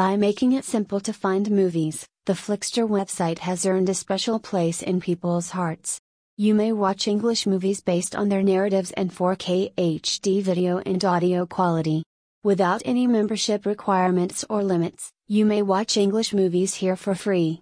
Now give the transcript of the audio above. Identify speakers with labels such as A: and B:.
A: By making it simple to find movies, the Flixtor website has earned a special place in people's hearts. You may watch English movies based on their narratives and 4K HD video and audio quality. Without any membership requirements or limits, you may watch English movies here for free.